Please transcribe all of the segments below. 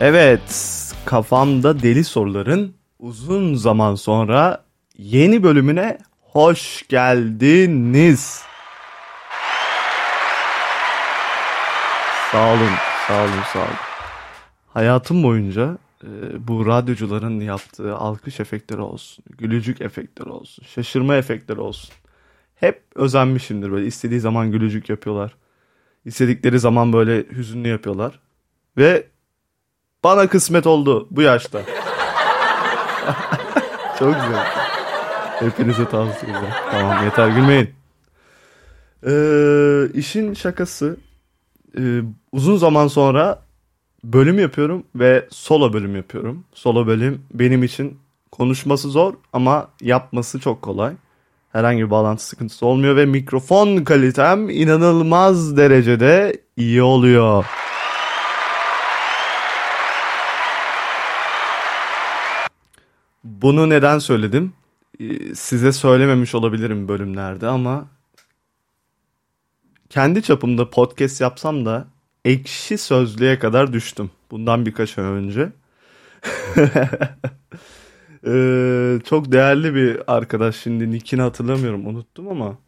Evet, kafamda deli soruların uzun zaman sonra yeni bölümüne hoş geldiniz. Sağ olun, sağ olun, sağ olun. Hayatım boyunca e, bu radyocuların yaptığı alkış efektleri olsun, gülücük efektleri olsun, şaşırma efektleri olsun. Hep özenmişimdir böyle istediği zaman gülücük yapıyorlar. İstedikleri zaman böyle hüzünlü yapıyorlar. Ve bana kısmet oldu bu yaşta. Çok güzel. Hepinize tavsiye ederim. Tamam yeter gülmeyin. Ee, işin şakası e, uzun zaman sonra bölüm yapıyorum ve solo bölüm yapıyorum. Solo bölüm benim için konuşması zor ama yapması çok kolay. Herhangi bir bağlantı sıkıntısı olmuyor ve mikrofon kalitem inanılmaz derecede iyi oluyor. Bunu neden söyledim? Ee, Size söylememiş olabilirim bölümlerde ama kendi çapımda podcast yapsam da ekşi sözlüğe kadar düştüm. Bundan birkaç ay önce. Ee, çok değerli bir arkadaş şimdi nickini hatırlamıyorum unuttum ama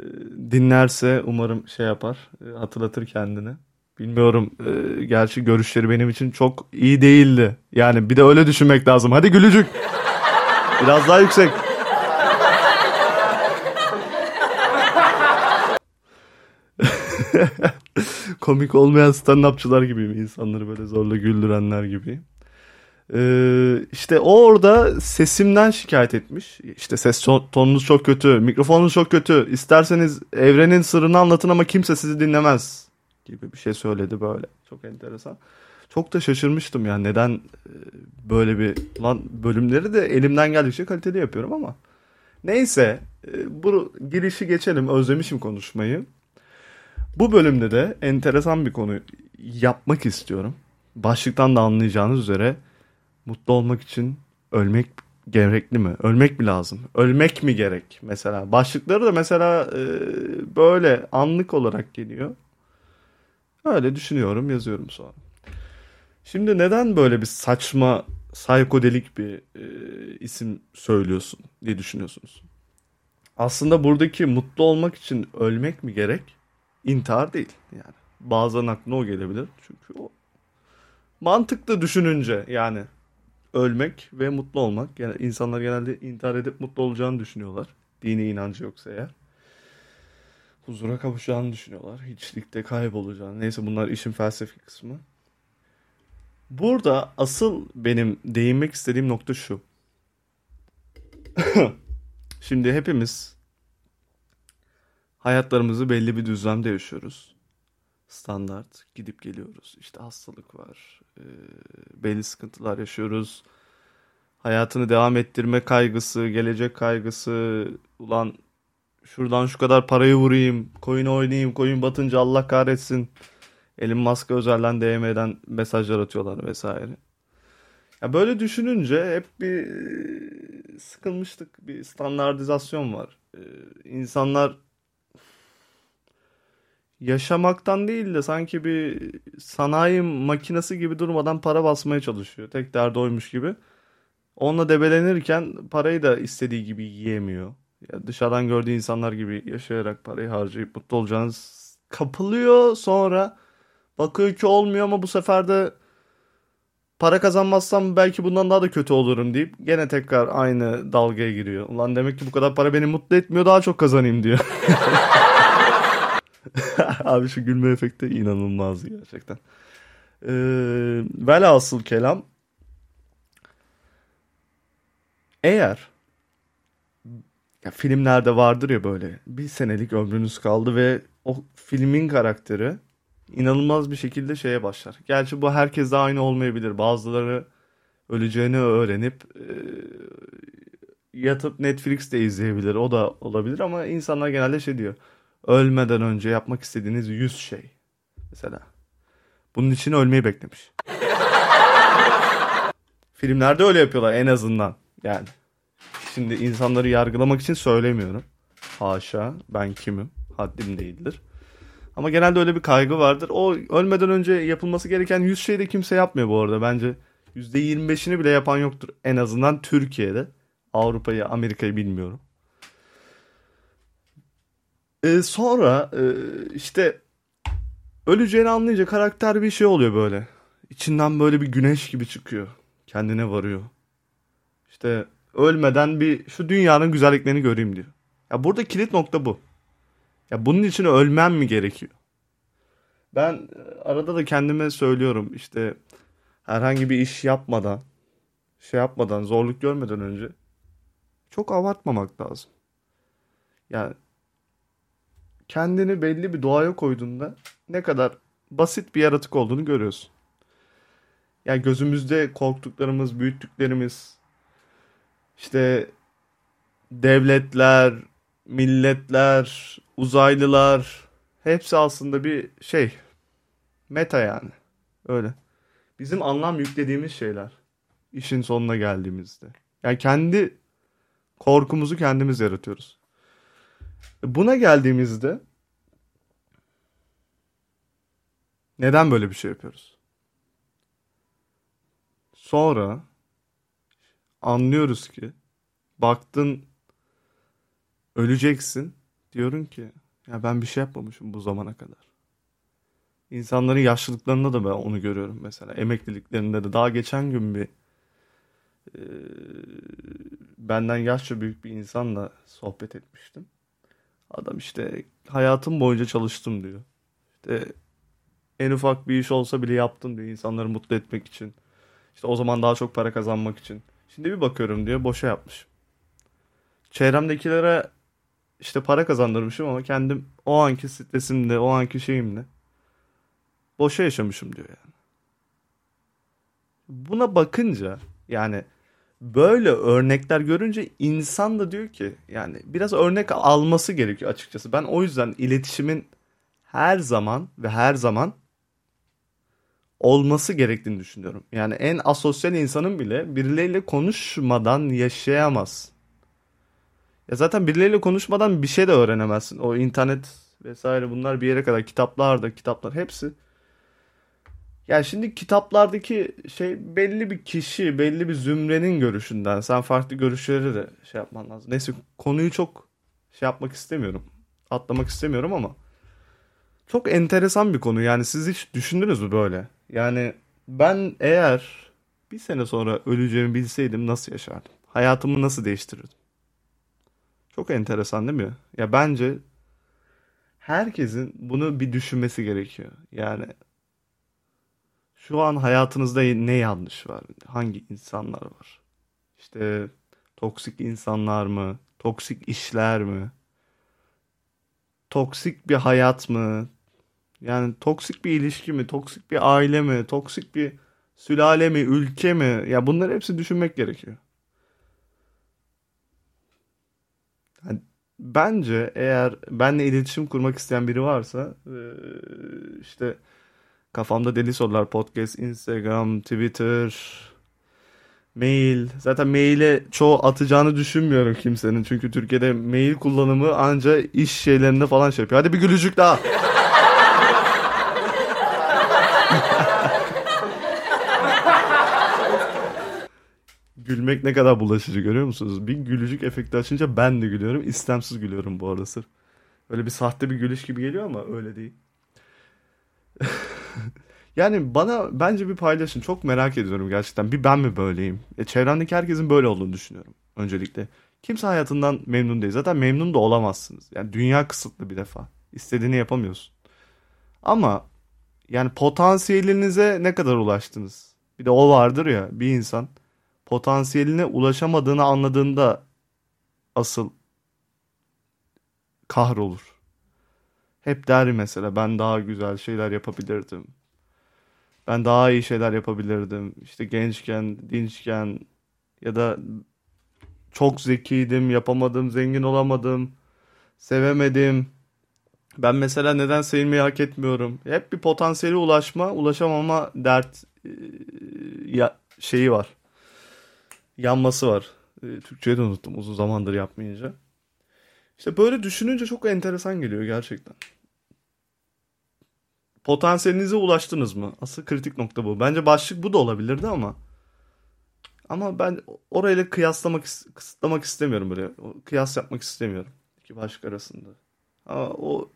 e, dinlerse umarım şey yapar e, hatırlatır kendini. Bilmiyorum e, gerçi görüşleri benim için çok iyi değildi. Yani bir de öyle düşünmek lazım. Hadi gülücük. Biraz daha yüksek. Komik olmayan stand-upçılar gibiyim. insanları böyle zorla güldürenler gibi. Ee, işte o orada sesimden şikayet etmiş. İşte ses ton- tonunuz çok kötü, mikrofonunuz çok kötü. İsterseniz evrenin sırrını anlatın ama kimse sizi dinlemez gibi bir şey söyledi böyle. Çok enteresan. Çok da şaşırmıştım yani neden e, böyle bir lan bölümleri de elimden geldikçe kaliteli yapıyorum ama. Neyse e, bu girişi geçelim özlemişim konuşmayı. Bu bölümde de enteresan bir konu yapmak istiyorum. Başlıktan da anlayacağınız üzere mutlu olmak için ölmek gerekli mi? Ölmek mi lazım? Ölmek mi gerek? Mesela başlıkları da mesela e, böyle anlık olarak geliyor. Öyle düşünüyorum, yazıyorum sonra. Şimdi neden böyle bir saçma, psikodelik bir e, isim söylüyorsun diye düşünüyorsunuz. Aslında buradaki mutlu olmak için ölmek mi gerek? İntihar değil yani. Bazen aklına o gelebilir. Çünkü o mantıklı düşününce yani ölmek ve mutlu olmak. Yani insanlar genelde intihar edip mutlu olacağını düşünüyorlar. Dini inancı yoksa eğer. Huzura kavuşacağını düşünüyorlar. Hiçlikte kaybolacağını. Neyse bunlar işin felsefi kısmı. Burada asıl benim değinmek istediğim nokta şu. Şimdi hepimiz hayatlarımızı belli bir düzlemde yaşıyoruz. Standart gidip geliyoruz. İşte hastalık var. e, belli sıkıntılar yaşıyoruz. Hayatını devam ettirme kaygısı, gelecek kaygısı. Ulan şuradan şu kadar parayı vurayım, coin oynayayım, coin batınca Allah kahretsin. Elon Musk'a özelden DM'den mesajlar atıyorlar vesaire. Ya böyle düşününce hep bir e, sıkılmıştık. Bir standartizasyon var. Ee, insanlar yaşamaktan değil de sanki bir sanayi makinesi gibi durmadan para basmaya çalışıyor. Tek derdi oymuş gibi. Onunla debelenirken parayı da istediği gibi yiyemiyor. Ya dışarıdan gördüğü insanlar gibi yaşayarak parayı harcayıp mutlu olacağınız kapılıyor sonra bakıyor ki olmuyor ama bu sefer de para kazanmazsam belki bundan daha da kötü olurum deyip gene tekrar aynı dalgaya giriyor. Ulan demek ki bu kadar para beni mutlu etmiyor daha çok kazanayım diyor. Abi şu gülme efekti inanılmazdı gerçekten. Ee, velhasıl kelam eğer ya filmlerde vardır ya böyle bir senelik ömrünüz kaldı ve o filmin karakteri inanılmaz bir şekilde şeye başlar. Gerçi bu herkes de aynı olmayabilir. Bazıları öleceğini öğrenip e, yatıp Netflix'te izleyebilir. O da olabilir ama insanlar genelde şey diyor. Ölmeden önce yapmak istediğiniz 100 şey. Mesela. Bunun için ölmeyi beklemiş. Filmlerde öyle yapıyorlar en azından. Yani. Şimdi insanları yargılamak için söylemiyorum. Haşa ben kimim? Haddim değildir. Ama genelde öyle bir kaygı vardır. O ölmeden önce yapılması gereken 100 şeyi de kimse yapmıyor bu arada. Bence %25'ini bile yapan yoktur. En azından Türkiye'de. Avrupa'yı, Amerika'yı bilmiyorum. Ee, sonra e, işte öleceğini anlayınca karakter bir şey oluyor böyle. İçinden böyle bir güneş gibi çıkıyor. Kendine varıyor. İşte ölmeden bir şu dünyanın güzelliklerini göreyim diyor. Ya burada kilit nokta bu. Ya bunun için ölmem mi gerekiyor? Ben e, arada da kendime söylüyorum işte herhangi bir iş yapmadan, şey yapmadan, zorluk görmeden önce çok abartmamak lazım. Yani kendini belli bir doğaya koyduğunda ne kadar basit bir yaratık olduğunu görüyorsun. Yani gözümüzde korktuklarımız, büyüttüklerimiz, işte devletler, milletler, uzaylılar hepsi aslında bir şey. Meta yani. Öyle. Bizim anlam yüklediğimiz şeyler. İşin sonuna geldiğimizde. Yani kendi korkumuzu kendimiz yaratıyoruz. Buna geldiğimizde neden böyle bir şey yapıyoruz? Sonra anlıyoruz ki baktın öleceksin diyorum ki ya ben bir şey yapmamışım bu zamana kadar. İnsanların yaşlılıklarında da ben onu görüyorum mesela. Emekliliklerinde de daha geçen gün bir e, benden yaşça büyük bir insanla sohbet etmiştim. Adam işte hayatım boyunca çalıştım diyor. İşte en ufak bir iş olsa bile yaptım diyor insanları mutlu etmek için. İşte o zaman daha çok para kazanmak için. Şimdi bir bakıyorum diyor boşa yapmış. Çevremdekilere işte para kazandırmışım ama kendim o anki stresimde, o anki şeyimle boşa yaşamışım diyor yani. Buna bakınca yani böyle örnekler görünce insan da diyor ki yani biraz örnek alması gerekiyor açıkçası. Ben o yüzden iletişimin her zaman ve her zaman olması gerektiğini düşünüyorum. Yani en asosyal insanın bile birileriyle konuşmadan yaşayamaz. Ya zaten birileriyle konuşmadan bir şey de öğrenemezsin. O internet vesaire bunlar bir yere kadar kitaplar da kitaplar hepsi. Yani şimdi kitaplardaki şey belli bir kişi, belli bir zümrenin görüşünden. Sen farklı görüşleri de şey yapman lazım. Neyse konuyu çok şey yapmak istemiyorum. Atlamak istemiyorum ama çok enteresan bir konu. Yani siz hiç düşündünüz mü böyle? Yani ben eğer bir sene sonra öleceğimi bilseydim nasıl yaşardım? Hayatımı nasıl değiştirirdim? Çok enteresan değil mi? Ya bence herkesin bunu bir düşünmesi gerekiyor. Yani şu an hayatınızda ne yanlış var? Hangi insanlar var? İşte toksik insanlar mı? Toksik işler mi? Toksik bir hayat mı? Yani toksik bir ilişki mi? Toksik bir aile mi? Toksik bir sülale mi? Ülke mi? Ya bunları hepsi düşünmek gerekiyor. Yani bence eğer benle iletişim kurmak isteyen biri varsa işte kafamda deli sorular podcast, Instagram, Twitter, mail. Zaten maile çoğu atacağını düşünmüyorum kimsenin. Çünkü Türkiye'de mail kullanımı anca iş şeylerinde falan şey yapıyor. Hadi bir gülücük daha. Gülmek ne kadar bulaşıcı görüyor musunuz? Bir gülücük efekti açınca ben de gülüyorum. İstemsiz gülüyorum bu arada sırf. Öyle bir sahte bir gülüş gibi geliyor ama öyle değil. yani bana bence bir paylaşın. Çok merak ediyorum gerçekten. Bir ben mi böyleyim? E, çevrendeki herkesin böyle olduğunu düşünüyorum öncelikle. Kimse hayatından memnun değil. Zaten memnun da olamazsınız. Yani dünya kısıtlı bir defa. İstediğini yapamıyorsun. Ama yani potansiyelinize ne kadar ulaştınız? Bir de o vardır ya bir insan potansiyeline ulaşamadığını anladığında asıl kahrolur. Hep der mesela ben daha güzel şeyler yapabilirdim. Ben daha iyi şeyler yapabilirdim. İşte gençken, dinçken ya da çok zekiydim, yapamadım, zengin olamadım, sevemedim. Ben mesela neden sevilmeyi hak etmiyorum? Hep bir potansiyeli ulaşma, ulaşamama dert ya şeyi var yanması var. E, Türkçeyi de unuttum uzun zamandır yapmayınca. İşte böyle düşününce çok enteresan geliyor gerçekten. potansiyelinize ulaştınız mı? Asıl kritik nokta bu. Bence başlık bu da olabilirdi ama ama ben orayla kıyaslamak kısıtlamak istemiyorum böyle. Kıyas yapmak istemiyorum iki başlık arasında. Ama o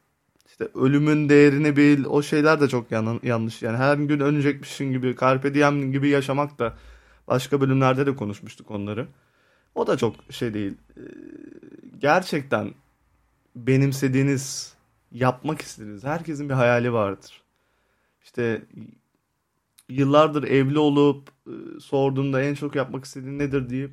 işte ölümün değerini bil, o şeyler de çok yan, yanlış. Yani her gün ölecekmişsin gibi, carpe diem gibi yaşamak da başka bölümlerde de konuşmuştuk onları. O da çok şey değil. Ee, gerçekten benimsediğiniz, yapmak istediğiniz herkesin bir hayali vardır. İşte yıllardır evli olup e, sorduğumda en çok yapmak istediğin nedir deyip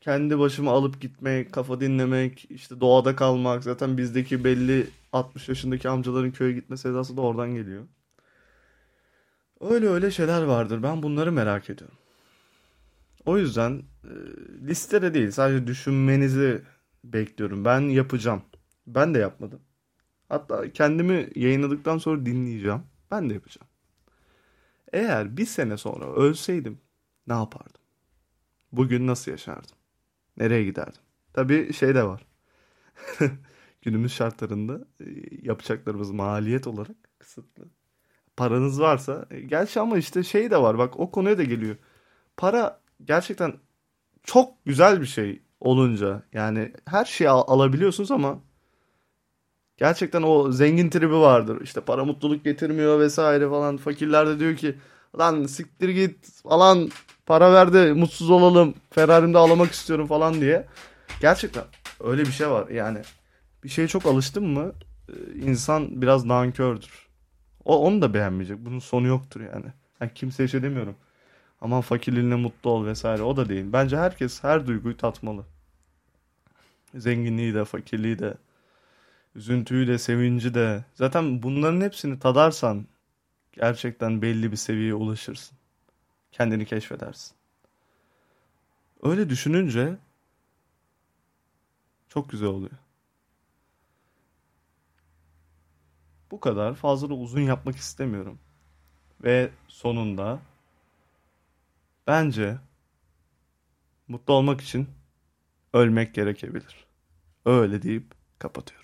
kendi başıma alıp gitmek, kafa dinlemek, işte doğada kalmak. Zaten bizdeki belli 60 yaşındaki amcaların köye gitme sevdası da oradan geliyor. Öyle öyle şeyler vardır. Ben bunları merak ediyorum. O yüzden e, listede değil sadece düşünmenizi bekliyorum. Ben yapacağım. Ben de yapmadım. Hatta kendimi yayınladıktan sonra dinleyeceğim. Ben de yapacağım. Eğer bir sene sonra ölseydim ne yapardım? Bugün nasıl yaşardım? Nereye giderdim? Tabii şey de var. Günümüz şartlarında e, yapacaklarımız maliyet olarak kısıtlı. Paranız varsa, e, gerçi ama işte şey de var bak o konuya da geliyor. Para gerçekten çok güzel bir şey olunca yani her şeyi al- alabiliyorsunuz ama gerçekten o zengin tribi vardır. İşte para mutluluk getirmiyor vesaire falan. Fakirler de diyor ki lan siktir git falan para verdi mutsuz olalım Ferrari'mde ağlamak istiyorum falan diye. Gerçekten öyle bir şey var yani bir şeye çok alıştın mı e, insan biraz nankördür. O onu da beğenmeyecek. Bunun sonu yoktur yani. yani kimseye şey demiyorum. Aman fakirliğine mutlu ol vesaire o da değil. Bence herkes her duyguyu tatmalı. Zenginliği de, fakirliği de, üzüntüyü de, sevinci de. Zaten bunların hepsini tadarsan gerçekten belli bir seviyeye ulaşırsın. Kendini keşfedersin. Öyle düşününce çok güzel oluyor. Bu kadar fazla da uzun yapmak istemiyorum. Ve sonunda bence mutlu olmak için ölmek gerekebilir. Öyle deyip kapatıyorum.